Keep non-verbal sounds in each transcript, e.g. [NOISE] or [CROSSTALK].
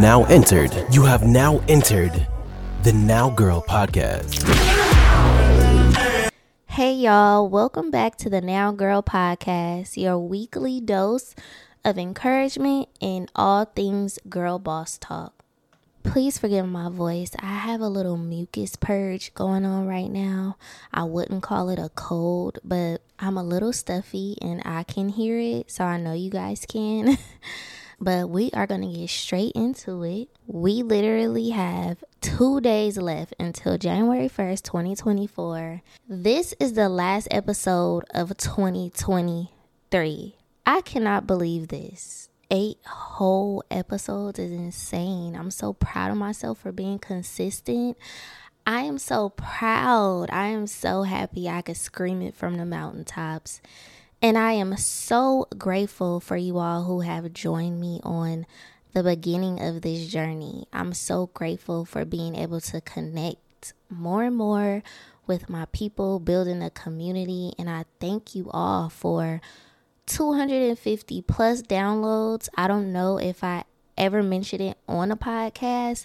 now entered. You have now entered the Now Girl podcast. Hey, y'all. Welcome back to the Now Girl podcast, your weekly dose of encouragement in all things girl boss talk. Please forgive my voice. I have a little mucus purge going on right now. I wouldn't call it a cold, but I'm a little stuffy and I can hear it, so I know you guys can. [LAUGHS] but we are going to get straight into it. We literally have two days left until January 1st, 2024. This is the last episode of 2023. I cannot believe this eight whole episodes is insane. I'm so proud of myself for being consistent. I am so proud. I am so happy I could scream it from the mountaintops. And I am so grateful for you all who have joined me on the beginning of this journey. I'm so grateful for being able to connect more and more with my people, building a community. And I thank you all for 250 plus downloads. I don't know if I ever mentioned it on a podcast,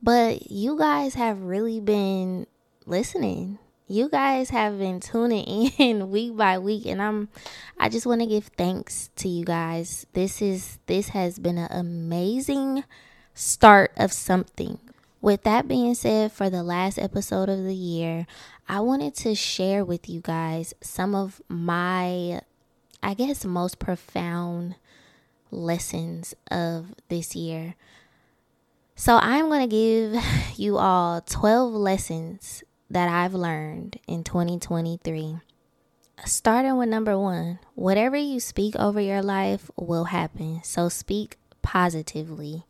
but you guys have really been listening. You guys have been tuning in [LAUGHS] week by week and I'm I just want to give thanks to you guys. This is this has been an amazing start of something. With that being said, for the last episode of the year, I wanted to share with you guys some of my I guess, most profound lessons of this year. So, I'm going to give [LAUGHS] you all 12 lessons that I've learned in 2023. Starting with number one whatever you speak over your life will happen. So, speak positively.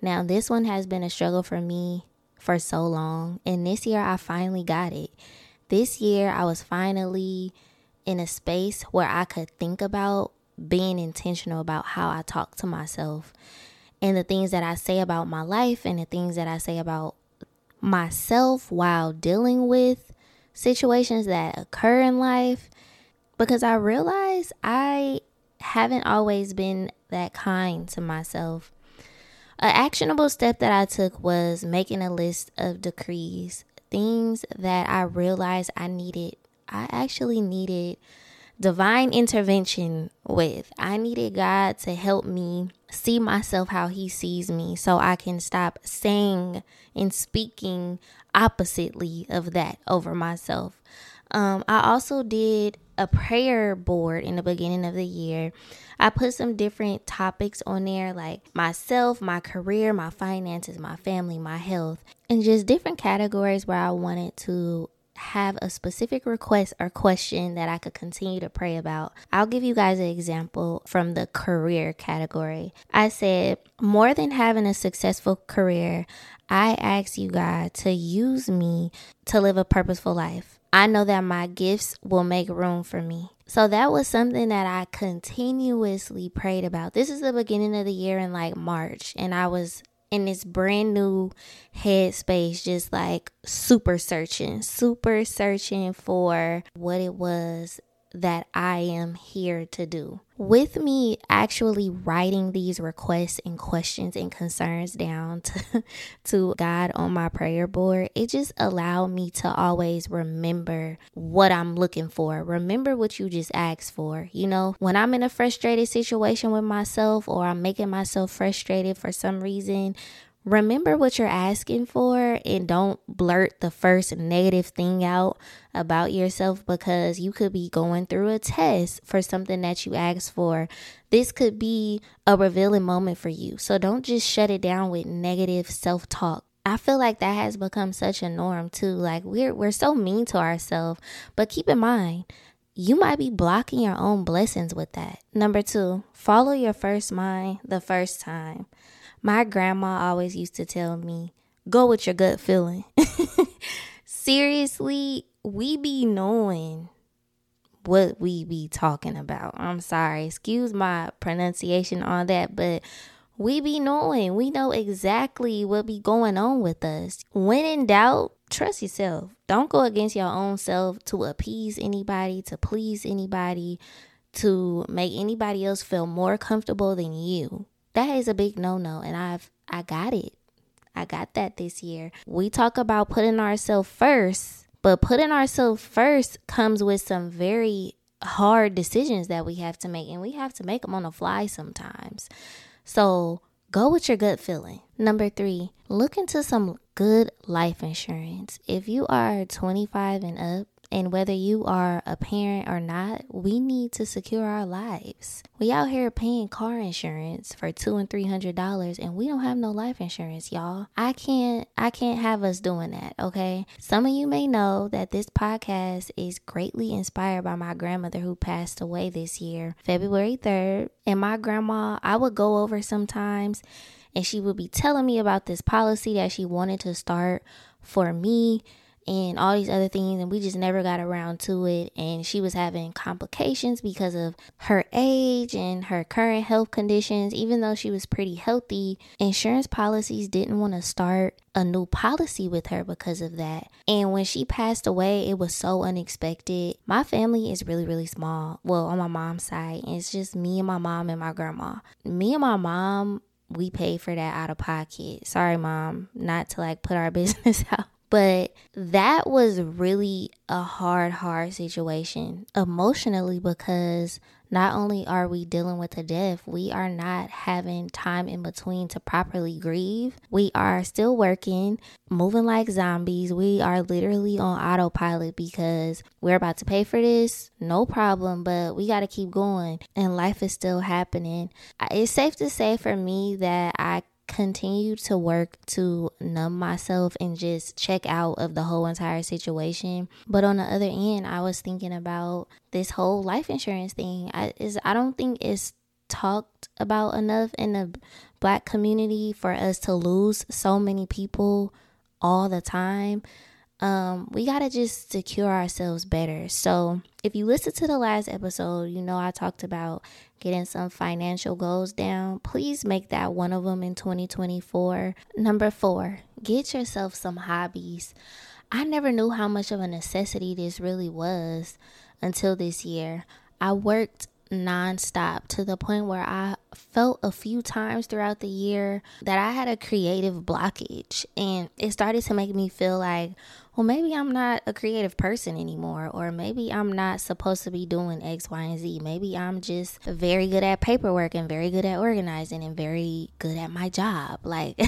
Now, this one has been a struggle for me for so long. And this year, I finally got it. This year, I was finally in a space where I could think about being intentional about how I talk to myself and the things that I say about my life and the things that I say about myself while dealing with situations that occur in life because I realize I haven't always been that kind to myself. An actionable step that I took was making a list of decrees, things that I realized I needed I actually needed divine intervention with. I needed God to help me see myself how He sees me so I can stop saying and speaking oppositely of that over myself. Um, I also did a prayer board in the beginning of the year. I put some different topics on there like myself, my career, my finances, my family, my health, and just different categories where I wanted to have a specific request or question that I could continue to pray about, I'll give you guys an example from the career category. I said, more than having a successful career, I ask you, God, to use me to live a purposeful life. I know that my gifts will make room for me. So that was something that I continuously prayed about. This is the beginning of the year in like March, and I was in this brand new headspace, just like super searching, super searching for what it was that I am here to do. With me actually writing these requests and questions and concerns down to, [LAUGHS] to God on my prayer board, it just allowed me to always remember what I'm looking for. Remember what you just asked for. You know, when I'm in a frustrated situation with myself or I'm making myself frustrated for some reason, remember what you're asking for and don't blurt the first negative thing out about yourself because you could be going through a test for something that you asked for. This could be a revealing moment for you. So don't just shut it down with negative self talk. I feel like that has become such a norm too. Like we're we're so mean to ourselves. But keep in mind, you might be blocking your own blessings with that. Number 2, follow your first mind the first time. My grandma always used to tell me, go with your gut feeling. [LAUGHS] Seriously, we be knowing what we be talking about. I'm sorry, excuse my pronunciation on that, but we be knowing. We know exactly what be going on with us. When in doubt, trust yourself. Don't go against your own self to appease anybody, to please anybody, to make anybody else feel more comfortable than you that is a big no no. And I've I got it. I got that this year. We talk about putting ourselves first, but putting ourselves first comes with some very hard decisions that we have to make, and we have to make them on the fly sometimes. So go with your gut feeling. Number three, look into some good life insurance. If you are 25 and up, and whether you are a parent or not, we need to secure our lives. We out here paying car insurance for two and three hundred dollars and we don't have no life insurance, y'all. I can't I can't have us doing that, okay? Some of you may know that this podcast is greatly inspired by my grandmother who passed away this year, February 3rd. And my grandma, I would go over sometimes and she would be telling me about this policy that she wanted to start for me and all these other things and we just never got around to it. And she was having complications because of her age and her current health conditions. Even though she was pretty healthy insurance policies didn't want to start a new policy with her because of that. And when she passed away it was so unexpected. My family is really really small. Well on my mom's side it's just me and my mom and my grandma. Me and my mom we pay for that out of pocket. Sorry mom not to like put our [LAUGHS] business out but that was really a hard, hard situation emotionally because not only are we dealing with a death, we are not having time in between to properly grieve. We are still working, moving like zombies. We are literally on autopilot because we're about to pay for this, no problem, but we got to keep going and life is still happening. It's safe to say for me that I continue to work to numb myself and just check out of the whole entire situation. But on the other end, I was thinking about this whole life insurance thing. I is I don't think it's talked about enough in the black community for us to lose so many people all the time um, we got to just secure ourselves better. So, if you listen to the last episode, you know I talked about getting some financial goals down. Please make that one of them in 2024. Number four, get yourself some hobbies. I never knew how much of a necessity this really was until this year. I worked nonstop to the point where I felt a few times throughout the year that I had a creative blockage. And it started to make me feel like, well, maybe I'm not a creative person anymore, or maybe I'm not supposed to be doing X, Y, and Z. Maybe I'm just very good at paperwork and very good at organizing and very good at my job. [LAUGHS] Like,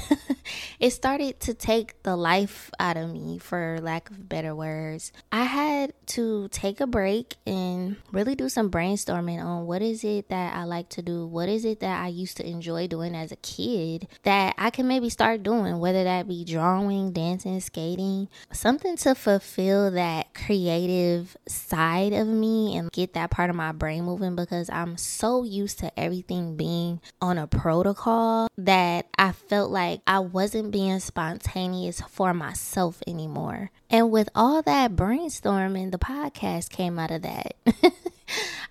it started to take the life out of me, for lack of better words. I had to take a break and really do some brainstorming on what is it that I like to do, what is it that I used to enjoy doing as a kid that I can maybe start doing, whether that be drawing, dancing, skating, something to fulfill that creative side of me and get that part of my brain moving because I'm so used to everything being on a protocol that I felt like I wasn't being spontaneous for myself anymore. And with all that brainstorming, the podcast came out of that. [LAUGHS]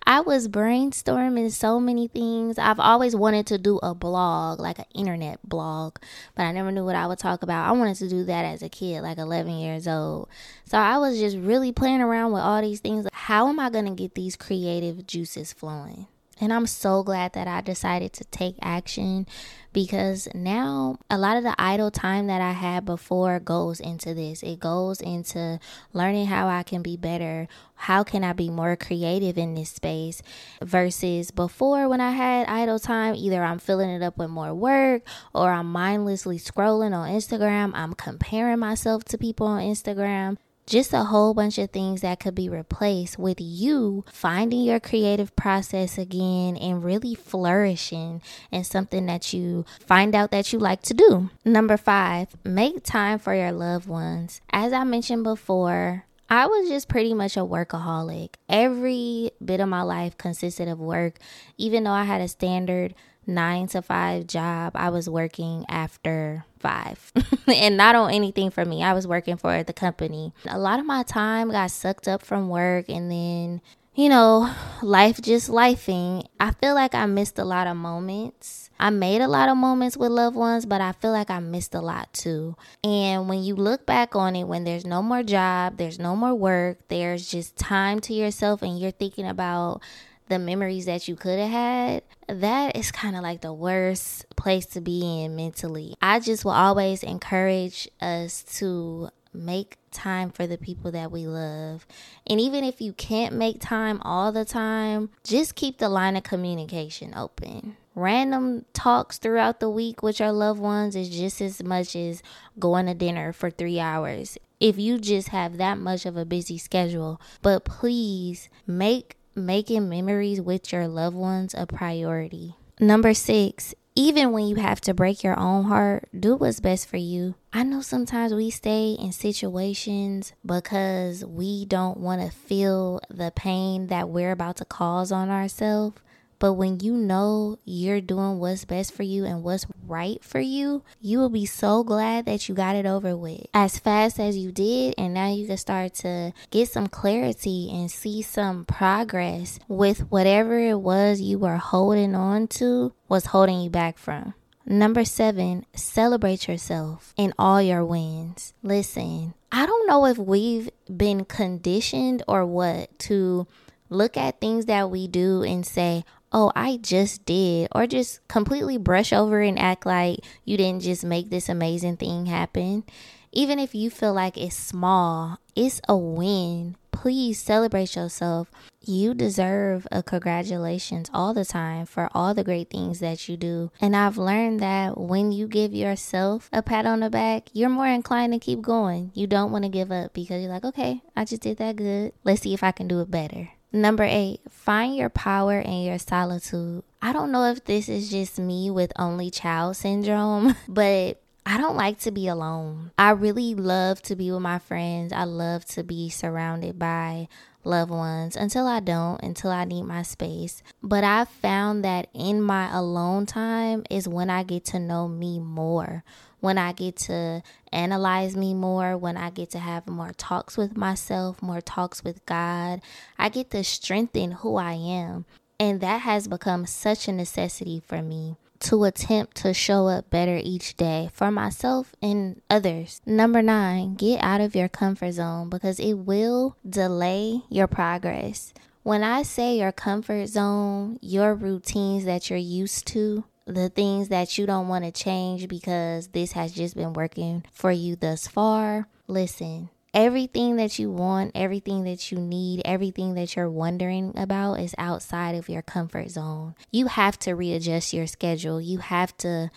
I was brainstorming so many things. I've always wanted to do a blog, like an internet blog, but I never knew what I would talk about. I wanted to do that as a kid, like 11 years old. So I was just really playing around with all these things. How am I going to get these creative juices flowing? And I'm so glad that I decided to take action because now a lot of the idle time that I had before goes into this. It goes into learning how I can be better. How can I be more creative in this space versus before when I had idle time, either I'm filling it up with more work or I'm mindlessly scrolling on Instagram. I'm comparing myself to people on Instagram just a whole bunch of things that could be replaced with you finding your creative process again and really flourishing in something that you find out that you like to do. Number five, make time for your loved ones. As I mentioned before, I was just pretty much a workaholic. Every bit of my life consisted of work, even though I had a standard nine to five job, I was working after five [LAUGHS] and not on anything for me. I was working for the company. A lot of my time got sucked up from work and then, you know, life just lifing. I feel like I missed a lot of moments. I made a lot of moments with loved ones, but I feel like I missed a lot too. And when you look back on it, when there's no more job, there's no more work, there's just time to yourself and you're thinking about the memories that you could have had, that is kind of like the worst place to be in mentally. I just will always encourage us to make time for the people that we love. And even if you can't make time all the time, just keep the line of communication open. Random talks throughout the week with your loved ones is just as much as going to dinner for three hours. If you just have that much of a busy schedule, but please make making memories with your loved ones a priority. Number six, even when you have to break your own heart, do what's best for you. I know sometimes we stay in situations because we don't want to feel the pain that we're about to cause on ourselves. But when you know you're doing what's best for you and what's right for you, you will be so glad that you got it over with as fast as you did. And now you can start to get some clarity and see some progress with whatever it was you were holding on to was holding you back from. Number seven, celebrate yourself in all your wins. Listen, I don't know if we've been conditioned or what to look at things that we do and say, oh, I just did, or just completely brush over and act like you didn't just make this amazing thing happen. Even if you feel like it's small, it's a win. Please celebrate yourself. You deserve a congratulations all the time for all the great things that you do. And I've learned that when you give yourself a pat on the back, you're more inclined to keep going. You don't want to give up because you're like, okay, I just did that good. Let's see if I can do it better. Number eight, find your power in your solitude. I don't know if this is just me with only child syndrome, [LAUGHS] but I don't like to be alone. I really love to be with my friends. I love to be surrounded by loved ones until I don't, until I need my space. But I've found that in my alone time is when I get to know me more, when I get to analyze me more, when I get to have more talks with myself, more talks with God. I get to strengthen who I am. And that has become such a necessity for me to attempt to show up better each day for myself and others. Number nine, get out of your comfort zone because it will delay your progress. When I say your comfort zone, your routines that you're used to, the things that you don't want to change because this has just been working for you thus far, listen. Everything that you want, everything that you need, everything that you're wondering about is outside of your comfort zone. You have to readjust your schedule. You have to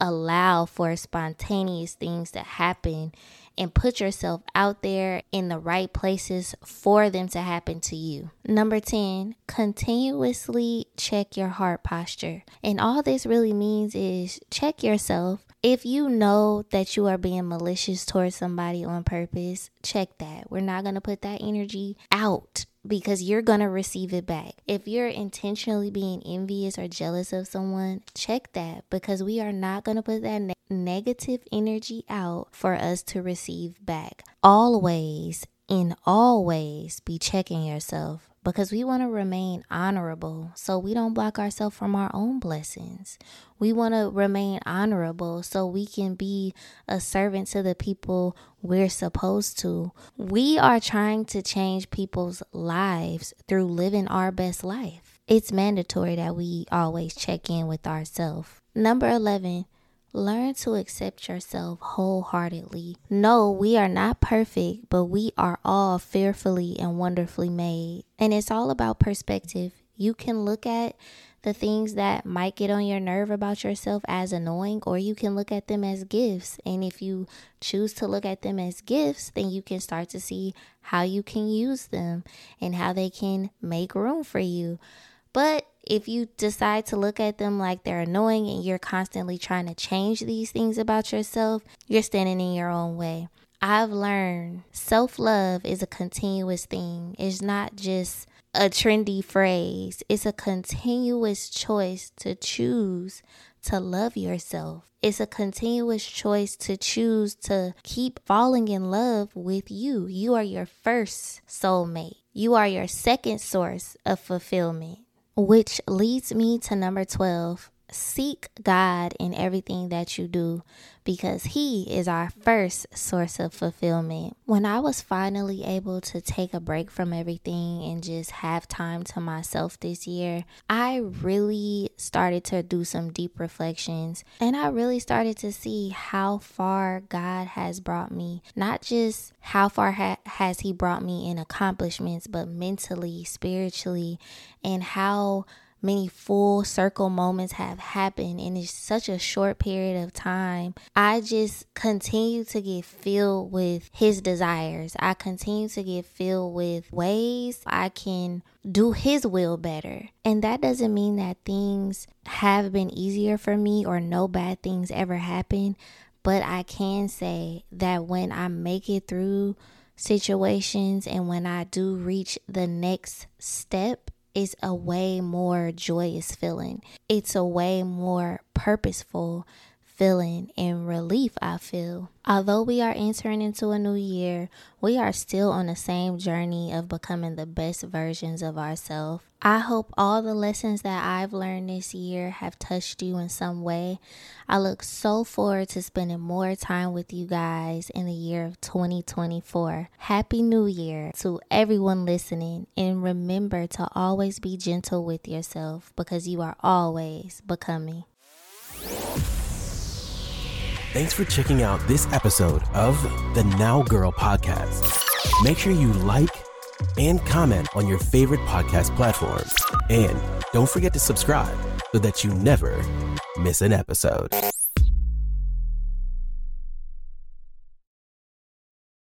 allow for spontaneous things to happen and put yourself out there in the right places for them to happen to you. Number 10, continuously check your heart posture. And all this really means is check yourself. If you know that you are being malicious towards somebody on purpose, check that. We're not going to put that energy out because you're going to receive it back. If you're intentionally being envious or jealous of someone, check that because we are not going to put that ne- negative energy out for us to receive back. Always, in all ways, be checking yourself because we want to remain honorable so we don't block ourselves from our own blessings. We want to remain honorable so we can be a servant to the people we're supposed to. We are trying to change people's lives through living our best life. It's mandatory that we always check in with ourselves. Number 11, Learn to accept yourself wholeheartedly. No, we are not perfect, but we are all fearfully and wonderfully made. And it's all about perspective. You can look at the things that might get on your nerve about yourself as annoying, or you can look at them as gifts. And if you choose to look at them as gifts, then you can start to see how you can use them and how they can make room for you. But if you decide to look at them like they're annoying and you're constantly trying to change these things about yourself, you're standing in your own way. I've learned self love is a continuous thing. It's not just a trendy phrase, it's a continuous choice to choose to love yourself. It's a continuous choice to choose to keep falling in love with you. You are your first soulmate, you are your second source of fulfillment. Which leads me to number 12 seek God in everything that you do because He is our first source of fulfillment. When I was finally able to take a break from everything and just have time to myself this year, I really started to do some deep reflections and I really started to see how far God has brought me. Not just how far ha- has He brought me in accomplishments, but mentally, spiritually, and how many full circle moments have happened in such a short period of time. I just continue to get filled with his desires. I continue to get filled with ways I can do his will better. And that doesn't mean that things have been easier for me or no bad things ever happen, but I can say that when I make it through situations and when I do reach the next step, is a way more joyous feeling. It's a way more purposeful feeling and relief I feel. Although we are entering into a new year, we are still on the same journey of becoming the best versions of ourselves. I hope all the lessons that I've learned this year have touched you in some way. I look so forward to spending more time with you guys in the year of 2024. Happy New Year to everyone listening, and remember to always be gentle with yourself because you are always becoming. Thanks for checking out this episode of the Now Girl podcast. Make sure you like and comment on your favorite podcast platforms. And don't forget to subscribe so that you never miss an episode.